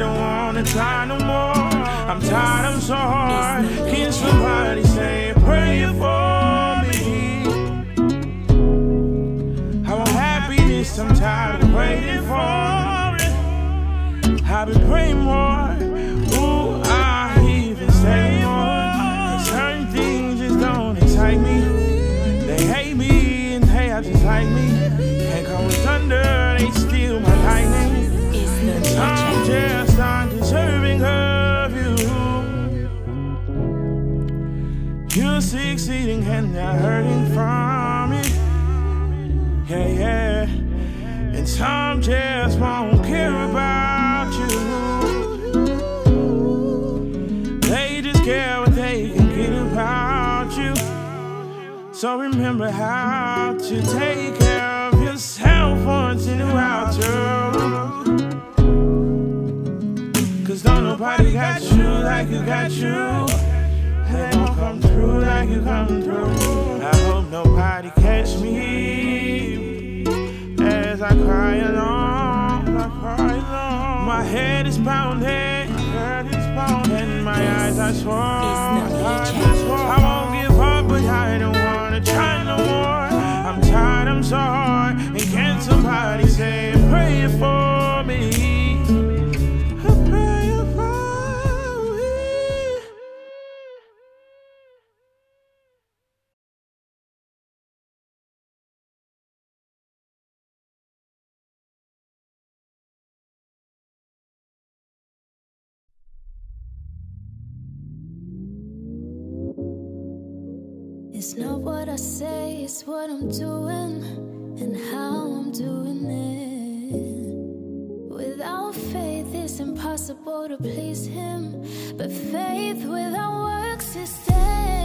don't wanna try no more. I'm tired, I'm so hard. Can somebody say a prayer for me? I want happiness, I'm tired of waiting for it. I've been praying more. And they're hurting from it. Yeah, yeah. And some just won't care about you. They just care what they can get about you. So remember how to take care of yourself once in a while, too. Cause don't nobody got you like you got you. Come through like you come through. I hope nobody catch me as I cry along. I cry along. My head is pounding, my head is pounding, and my eyes are swollen. I won't give up, but I don't wanna try no more. I'm tired, I'm so hard, and can somebody say a prayer for It's not what I say, it's what I'm doing and how I'm doing it. Without faith, it's impossible to please Him, but faith without works is dead.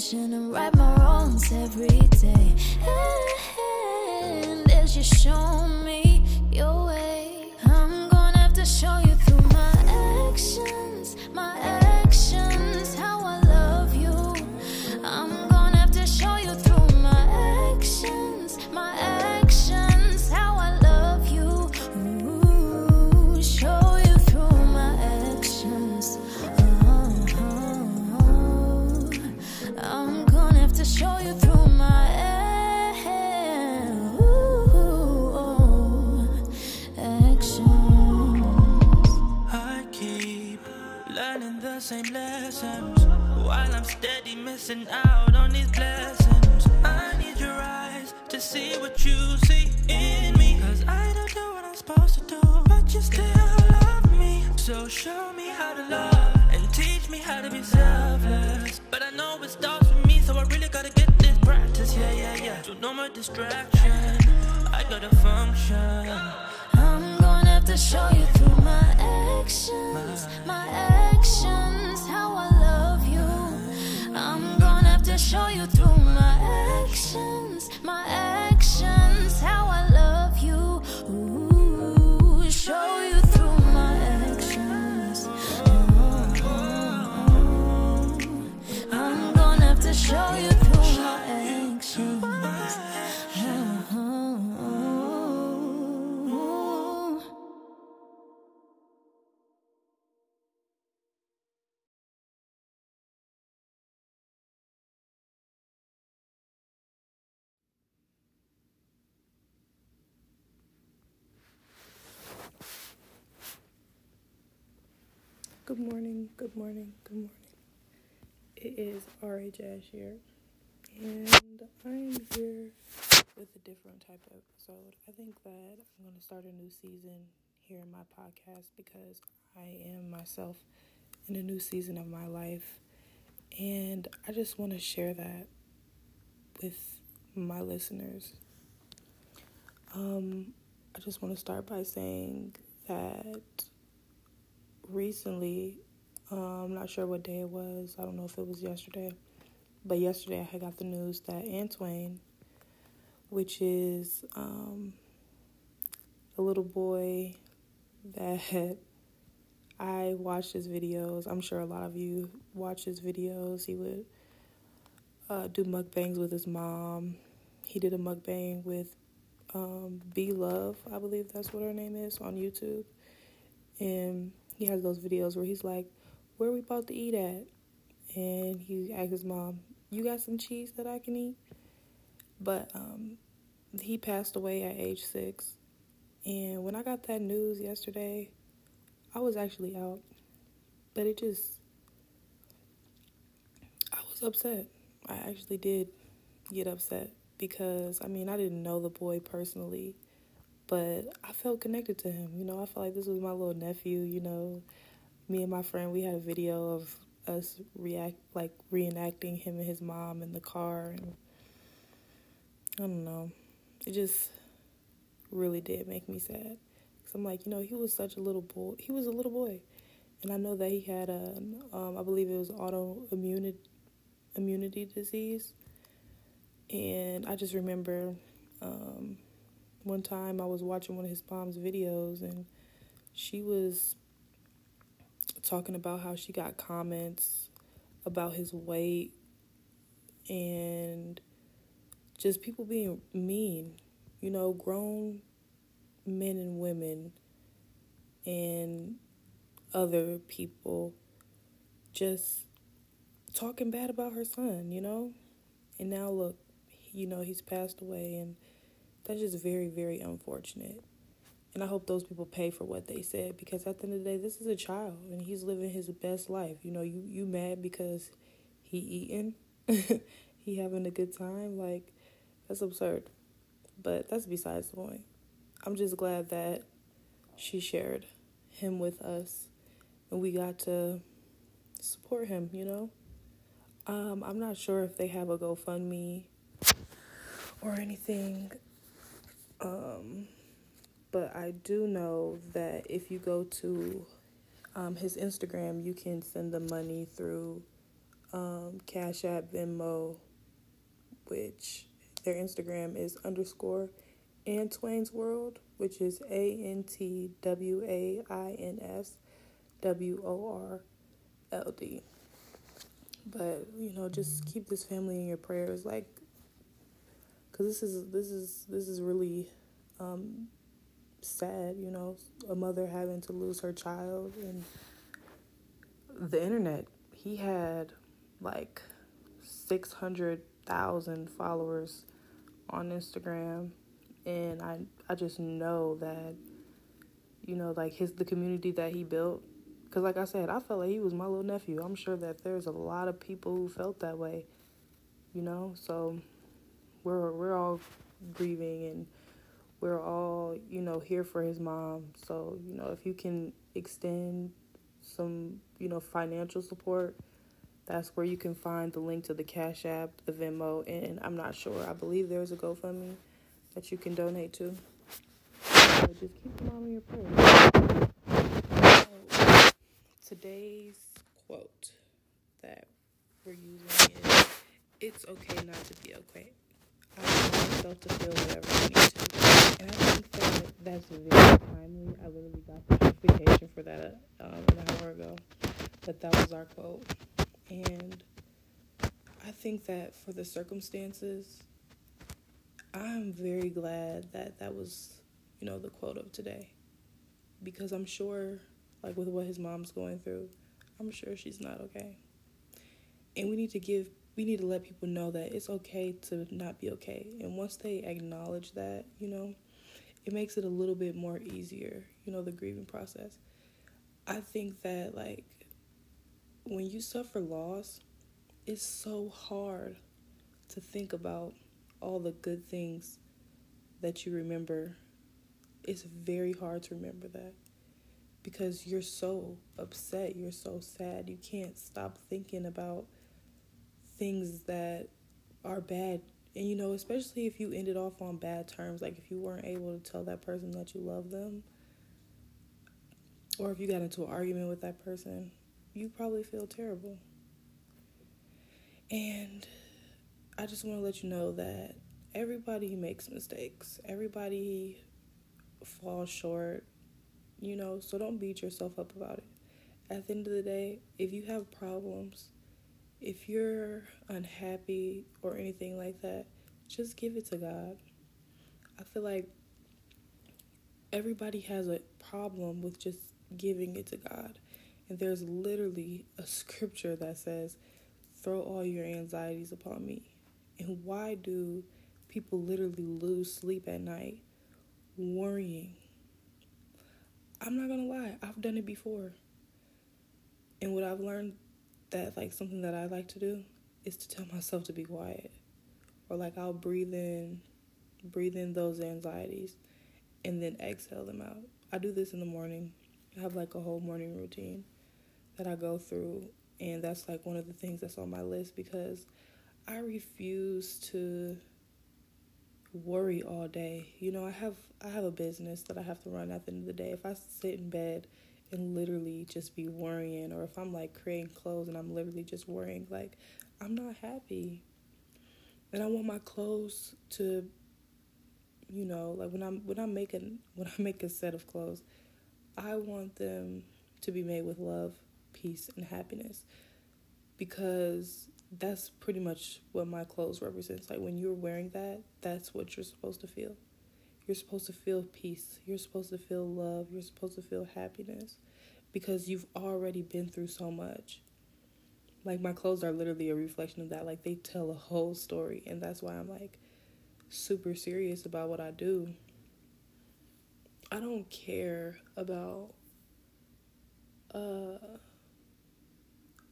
Vision and right my wrongs every day. And as you show me missing out on these blessings. I need your eyes to see what you see in me. Cause I don't do what I'm supposed to do, but you still love me. So show me how to love and teach me how to be selfless. But I know it starts with me, so I really gotta get this practice. Yeah, yeah, yeah. So no more distraction. I gotta function. I'm gonna have to show you through my actions, my actions, how I love you. I'm show you through my actions, my actions, how I Good morning, good morning, good morning. It is RA Jazz here, and I am here with a different type of episode. I think that I'm going to start a new season here in my podcast because I am myself in a new season of my life, and I just want to share that with my listeners. Um, I just want to start by saying that recently, uh, I'm not sure what day it was. I don't know if it was yesterday, but yesterday I got the news that Antwain, which is um, a little boy that I watched his videos. I'm sure a lot of you watch his videos. He would uh, do mukbangs with his mom. He did a mukbang with um, Be Love, I believe that's what her name is, on YouTube. And he has those videos where he's like, Where we about to eat at? And he asks his mom, You got some cheese that I can eat? But um, he passed away at age six. And when I got that news yesterday, I was actually out. But it just, I was upset. I actually did get upset because, I mean, I didn't know the boy personally but I felt connected to him. You know, I felt like this was my little nephew. You know, me and my friend we had a video of us react like reenacting him and his mom in the car, and I don't know, it just really did make me sad. Cause I'm like, you know, he was such a little boy. He was a little boy, and I know that he had a, um, I believe it was autoimmune immunity disease, and I just remember. Um, one time I was watching one of his mom's videos and she was talking about how she got comments about his weight and just people being mean, you know, grown men and women and other people just talking bad about her son, you know? And now look, you know, he's passed away and that's just very, very unfortunate. And I hope those people pay for what they said because at the end of the day, this is a child and he's living his best life. You know, you, you mad because he eating, he having a good time. Like, that's absurd. But that's besides the point. I'm just glad that she shared him with us and we got to support him, you know? Um, I'm not sure if they have a GoFundMe or anything um, but I do know that if you go to um, his Instagram, you can send the money through um, Cash App, Venmo, which their Instagram is underscore Antwain's World, which is A N T W A I N S W O R L D. But you know, just keep this family in your prayers. Like because this is this is this is really um, sad. You know, a mother having to lose her child and the internet. He had like six hundred thousand followers on Instagram, and I I just know that you know like his the community that he built. Cause like I said, I felt like he was my little nephew. I'm sure that there's a lot of people who felt that way, you know. So we're we're all grieving and we're all you know here for his mom. So you know if you can extend some you know financial support that's where you can find the link to the cash app the venmo and i'm not sure. I believe there's a gofundme that you can donate to. So just keep mom in your prayers. Today's quote that we're using is it's okay not to be okay allow to feel whatever I need to. And I think that that's very timely. I literally got the notification for that um, an hour ago that that was our quote. And I think that for the circumstances, I'm very glad that that was, you know, the quote of today. Because I'm sure, like with what his mom's going through, I'm sure she's not okay. And we need to give we need to let people know that it's okay to not be okay. And once they acknowledge that, you know, it makes it a little bit more easier, you know, the grieving process. I think that like when you suffer loss, it's so hard to think about all the good things that you remember. It's very hard to remember that because you're so upset, you're so sad. You can't stop thinking about things that are bad. And you know, especially if you ended off on bad terms, like if you weren't able to tell that person that you love them, or if you got into an argument with that person, you probably feel terrible. And I just want to let you know that everybody makes mistakes. Everybody falls short, you know, so don't beat yourself up about it. At the end of the day, if you have problems, if you're unhappy or anything like that, just give it to God. I feel like everybody has a problem with just giving it to God. And there's literally a scripture that says, Throw all your anxieties upon me. And why do people literally lose sleep at night worrying? I'm not gonna lie, I've done it before. And what I've learned that like something that I like to do is to tell myself to be quiet. Or like I'll breathe in breathe in those anxieties and then exhale them out. I do this in the morning. I have like a whole morning routine that I go through and that's like one of the things that's on my list because I refuse to worry all day. You know, I have I have a business that I have to run at the end of the day. If I sit in bed and literally just be worrying or if I'm like creating clothes and I'm literally just worrying, like I'm not happy. And I want my clothes to you know, like when I'm when I'm making when I make a set of clothes, I want them to be made with love, peace and happiness. Because that's pretty much what my clothes represents. Like when you're wearing that, that's what you're supposed to feel. You're supposed to feel peace. You're supposed to feel love. You're supposed to feel happiness because you've already been through so much. Like my clothes are literally a reflection of that. Like they tell a whole story and that's why I'm like super serious about what I do. I don't care about uh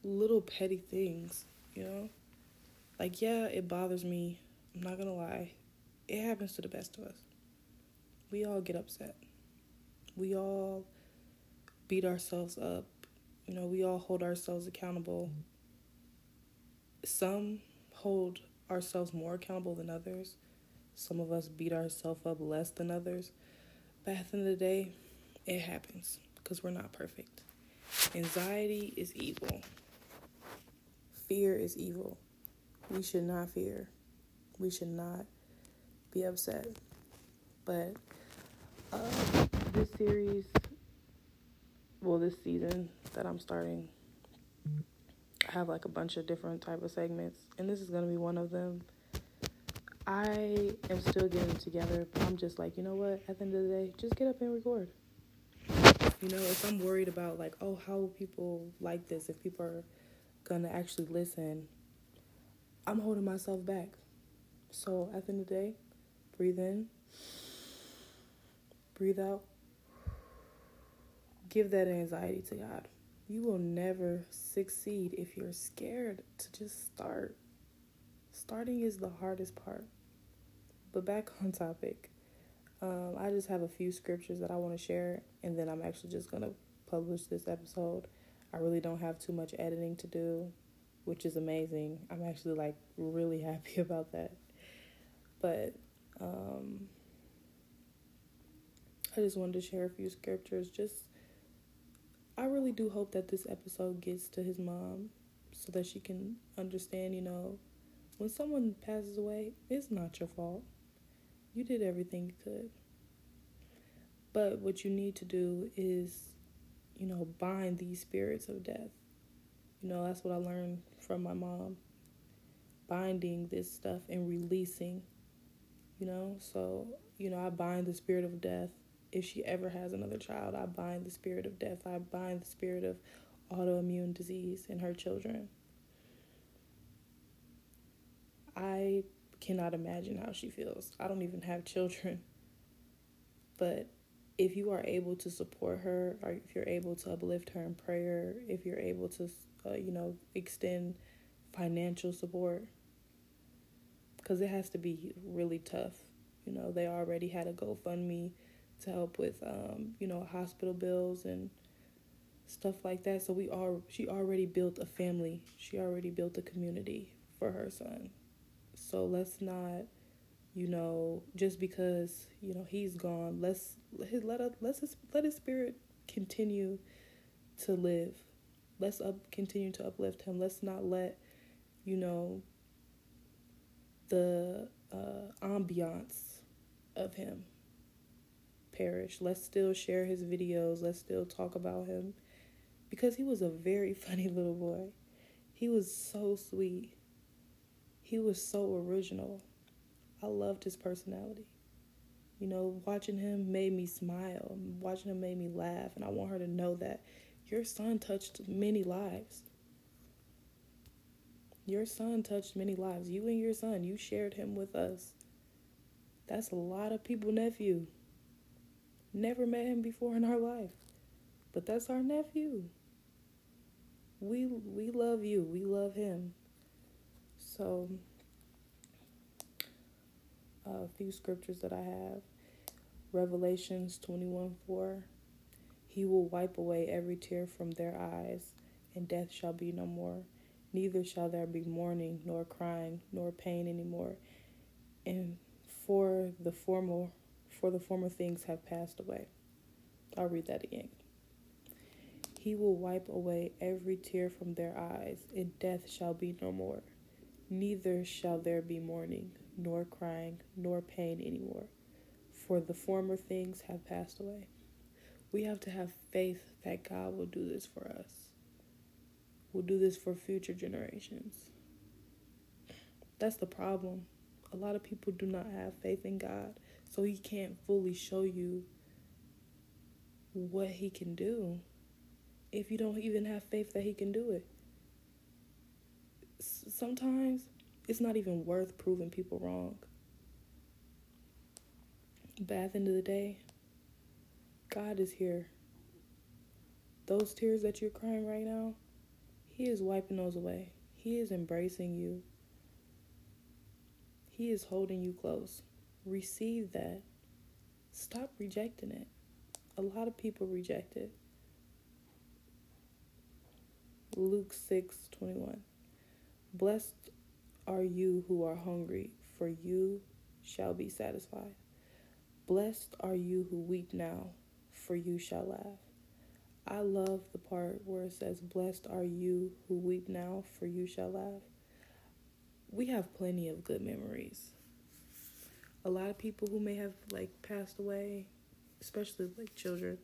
little petty things you know? Like, yeah, it bothers me. I'm not gonna lie. It happens to the best of us. We all get upset. We all beat ourselves up. You know, we all hold ourselves accountable. Some hold ourselves more accountable than others. Some of us beat ourselves up less than others. But at the end of the day, it happens because we're not perfect. Anxiety is evil fear is evil. We should not fear. We should not be upset. But uh, this series, well, this season that I'm starting, I have like a bunch of different type of segments, and this is gonna be one of them. I am still getting together, but I'm just like, you know what? At the end of the day, just get up and record. You know, if I'm worried about like, oh, how will people like this? If people are gonna actually listen, I'm holding myself back. So at the end of the day, breathe in, breathe out, give that anxiety to God. You will never succeed if you're scared to just start. Starting is the hardest part. But back on topic, um, I just have a few scriptures that I want to share, and then I'm actually just going to publish this episode. I really don't have too much editing to do, which is amazing. I'm actually like really happy about that. But um, I just wanted to share a few scriptures. Just, I really do hope that this episode gets to his mom so that she can understand, you know, when someone passes away, it's not your fault. You did everything you could. But what you need to do is you know, bind these spirits of death. You know, that's what I learned from my mom. Binding this stuff and releasing, you know. So, you know, I bind the spirit of death. If she ever has another child, I bind the spirit of death. I bind the spirit of autoimmune disease in her children. I cannot imagine how she feels. I don't even have children. But if you are able to support her or if you're able to uplift her in prayer if you're able to uh, you know, extend financial support because it has to be really tough. You know, they already had a GoFundMe to help with, um, you know, hospital bills and stuff like that. So we are she already built a family. She already built a community for her son. So let's not, you know, just because you know he's gone, let's let let's his, let his spirit continue to live. Let's up continue to uplift him. Let's not let, you know, the uh, ambiance of him perish. Let's still share his videos. Let's still talk about him because he was a very funny little boy. He was so sweet. He was so original. I loved his personality. You know, watching him made me smile. Watching him made me laugh. And I want her to know that your son touched many lives. Your son touched many lives. You and your son, you shared him with us. That's a lot of people, nephew. Never met him before in our life. But that's our nephew. We we love you. We love him. So a few scriptures that I have. Revelations 21 4. He will wipe away every tear from their eyes, and death shall be no more. Neither shall there be mourning, nor crying, nor pain anymore. And for the former for the former things have passed away. I'll read that again. He will wipe away every tear from their eyes, and death shall be no more. Neither shall there be mourning, nor crying, nor pain any more, for the former things have passed away. We have to have faith that God will do this for us, will do this for future generations. That's the problem. A lot of people do not have faith in God, so He can't fully show you what He can do if you don't even have faith that He can do it. Sometimes it's not even worth proving people wrong. But at the end of the day, God is here. Those tears that you're crying right now, He is wiping those away. He is embracing you. He is holding you close. Receive that. Stop rejecting it. A lot of people reject it. Luke 6 21. Blessed are you who are hungry, for you shall be satisfied. Blessed are you who weep now, for you shall laugh. I love the part where it says, Blessed are you who weep now, for you shall laugh. We have plenty of good memories. A lot of people who may have like passed away, especially like children,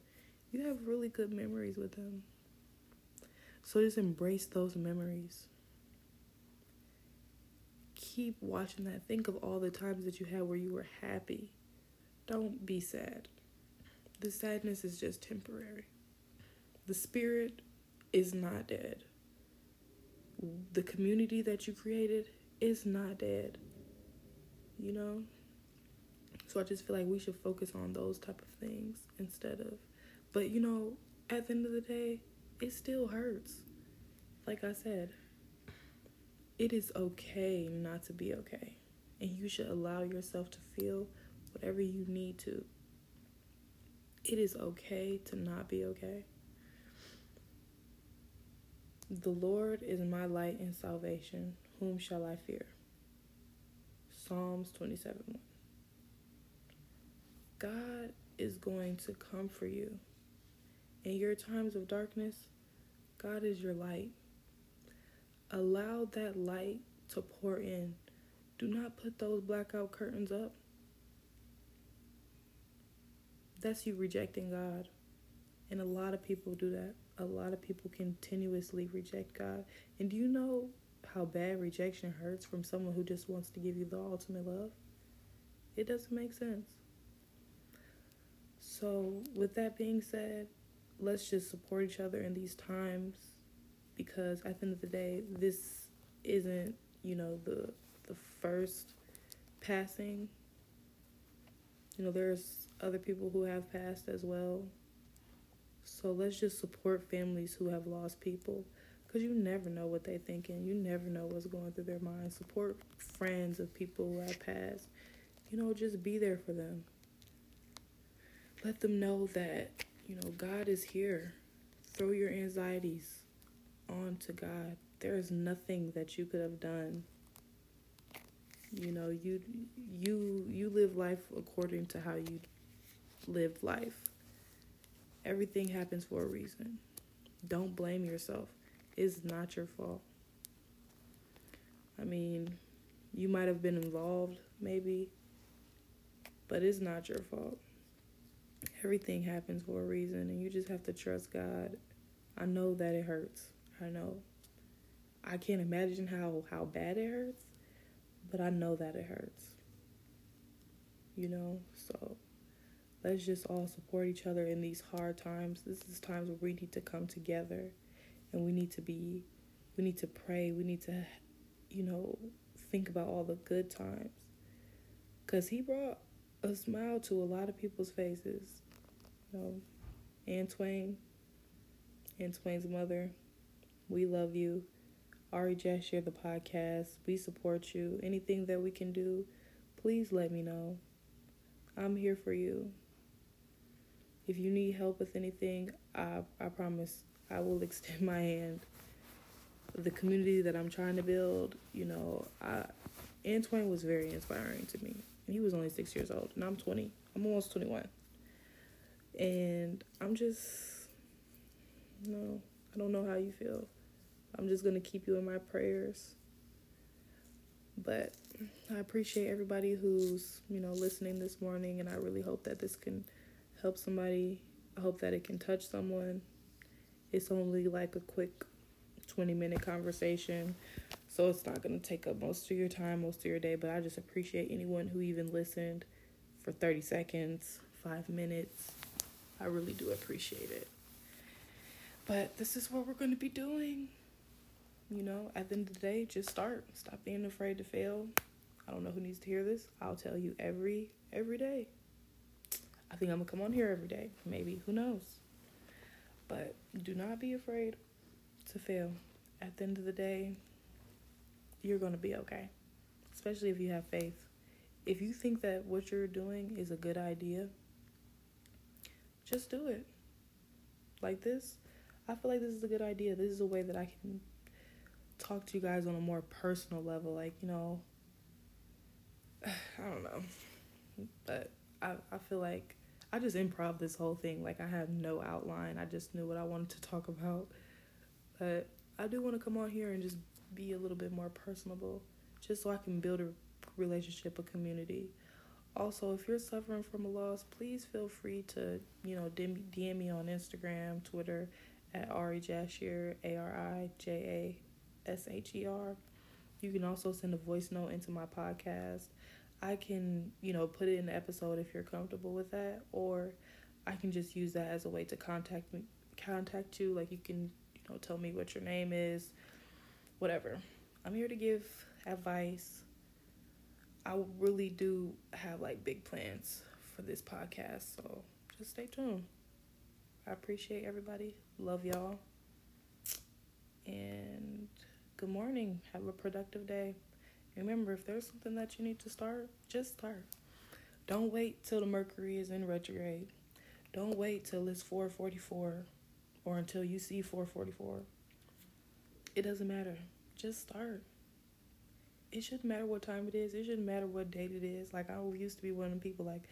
you have really good memories with them. So just embrace those memories. Keep watching that. Think of all the times that you had where you were happy. Don't be sad. The sadness is just temporary. The spirit is not dead. The community that you created is not dead. You know? So I just feel like we should focus on those type of things instead of but you know, at the end of the day, it still hurts. Like I said, it is okay not to be okay. And you should allow yourself to feel whatever you need to. It is okay to not be okay. The Lord is my light and salvation. Whom shall I fear? Psalms 27 1. God is going to come for you. In your times of darkness, God is your light. Allow that light to pour in. Do not put those blackout curtains up. That's you rejecting God. And a lot of people do that. A lot of people continuously reject God. And do you know how bad rejection hurts from someone who just wants to give you the ultimate love? It doesn't make sense. So, with that being said, let's just support each other in these times because at the end of the day, this isn't, you know, the the first passing. You know, there's other people who have passed as well. So let's just support families who have lost people because you never know what they're thinking. You never know what's going through their mind. Support friends of people who have passed. You know, just be there for them. Let them know that, you know, God is here. Throw your anxieties on to God. There is nothing that you could have done. You know, you you you live life according to how you live life. Everything happens for a reason. Don't blame yourself. It's not your fault. I mean, you might have been involved, maybe, but it's not your fault. Everything happens for a reason, and you just have to trust God. I know that it hurts. I know. I can't imagine how, how bad it hurts, but I know that it hurts. You know, so let's just all support each other in these hard times. This is times where we need to come together and we need to be we need to pray. We need to you know, think about all the good times. Cuz he brought a smile to a lot of people's faces. You know, Antwain, Twain's mother, we love you. Ari Jasher, the podcast, we support you. Anything that we can do, please let me know. I'm here for you. If you need help with anything, I, I promise I will extend my hand. The community that I'm trying to build, you know, I, Antwain was very inspiring to me. And He was only six years old, and I'm 20. I'm almost 21. And I'm just, no, I don't know how you feel. I'm just going to keep you in my prayers. But I appreciate everybody who's, you know, listening this morning, and I really hope that this can help somebody. I hope that it can touch someone. It's only like a quick 20 minute conversation, so it's not going to take up most of your time, most of your day. But I just appreciate anyone who even listened for 30 seconds, five minutes. I really do appreciate it. But this is what we're going to be doing. You know, at the end of the day, just start. Stop being afraid to fail. I don't know who needs to hear this. I'll tell you every every day. I think I'm gonna come on here every day. Maybe who knows? But do not be afraid to fail. At the end of the day, you're gonna be okay. Especially if you have faith. If you think that what you're doing is a good idea, just do it. Like this, I feel like this is a good idea. This is a way that I can talk to you guys on a more personal level. Like, you know, I don't know. But I, I feel like I just improv this whole thing. Like, I have no outline. I just knew what I wanted to talk about. But I do want to come on here and just be a little bit more personable, just so I can build a relationship, a community. Also, if you're suffering from a loss, please feel free to, you know, DM me on Instagram, Twitter at Ari Jasher, A R I J A S H E R. You can also send a voice note into my podcast. I can, you know, put it in the episode if you're comfortable with that, or I can just use that as a way to contact me, contact you. Like you can, you know, tell me what your name is, whatever. I'm here to give advice. I really do have like big plans for this podcast, so just stay tuned. I appreciate everybody. Love y'all. And good morning. Have a productive day. Remember, if there's something that you need to start, just start. Don't wait till the Mercury is in retrograde. Don't wait till it's 444 or until you see 444. It doesn't matter. Just start. It shouldn't matter what time it is. It shouldn't matter what date it is. Like I used to be one of the people like,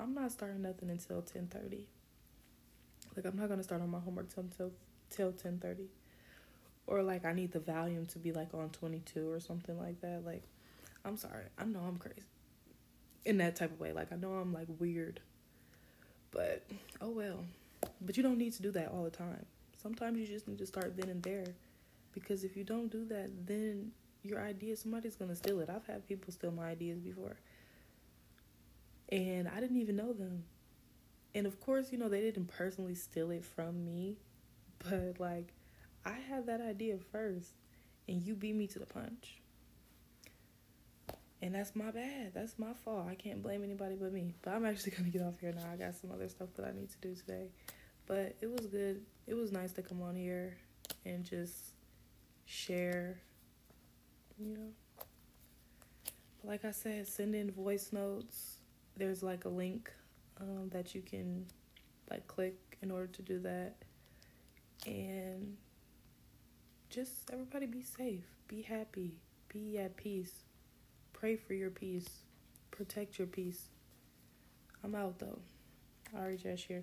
I'm not starting nothing until 10:30. Like I'm not gonna start on my homework till till till 10:30 or like I need the volume to be like on 22 or something like that. Like, I'm sorry. I know I'm crazy in that type of way. Like, I know I'm like weird, but oh well. But you don't need to do that all the time. Sometimes you just need to start then and there because if you don't do that, then your idea, somebody's to steal it. I've had people steal my ideas before, and I didn't even know them. And of course, you know, they didn't personally steal it from me, but like, I had that idea first, and you beat me to the punch. And that's my bad. That's my fault. I can't blame anybody but me. But I'm actually gonna get off here now. I got some other stuff that I need to do today. But it was good. It was nice to come on here and just share, you know. But like I said, send in voice notes. There's like a link um, that you can like click in order to do that. And just everybody be safe, be happy, be at peace. Pray for your peace, protect your peace. I'm out though. Ari Jasher.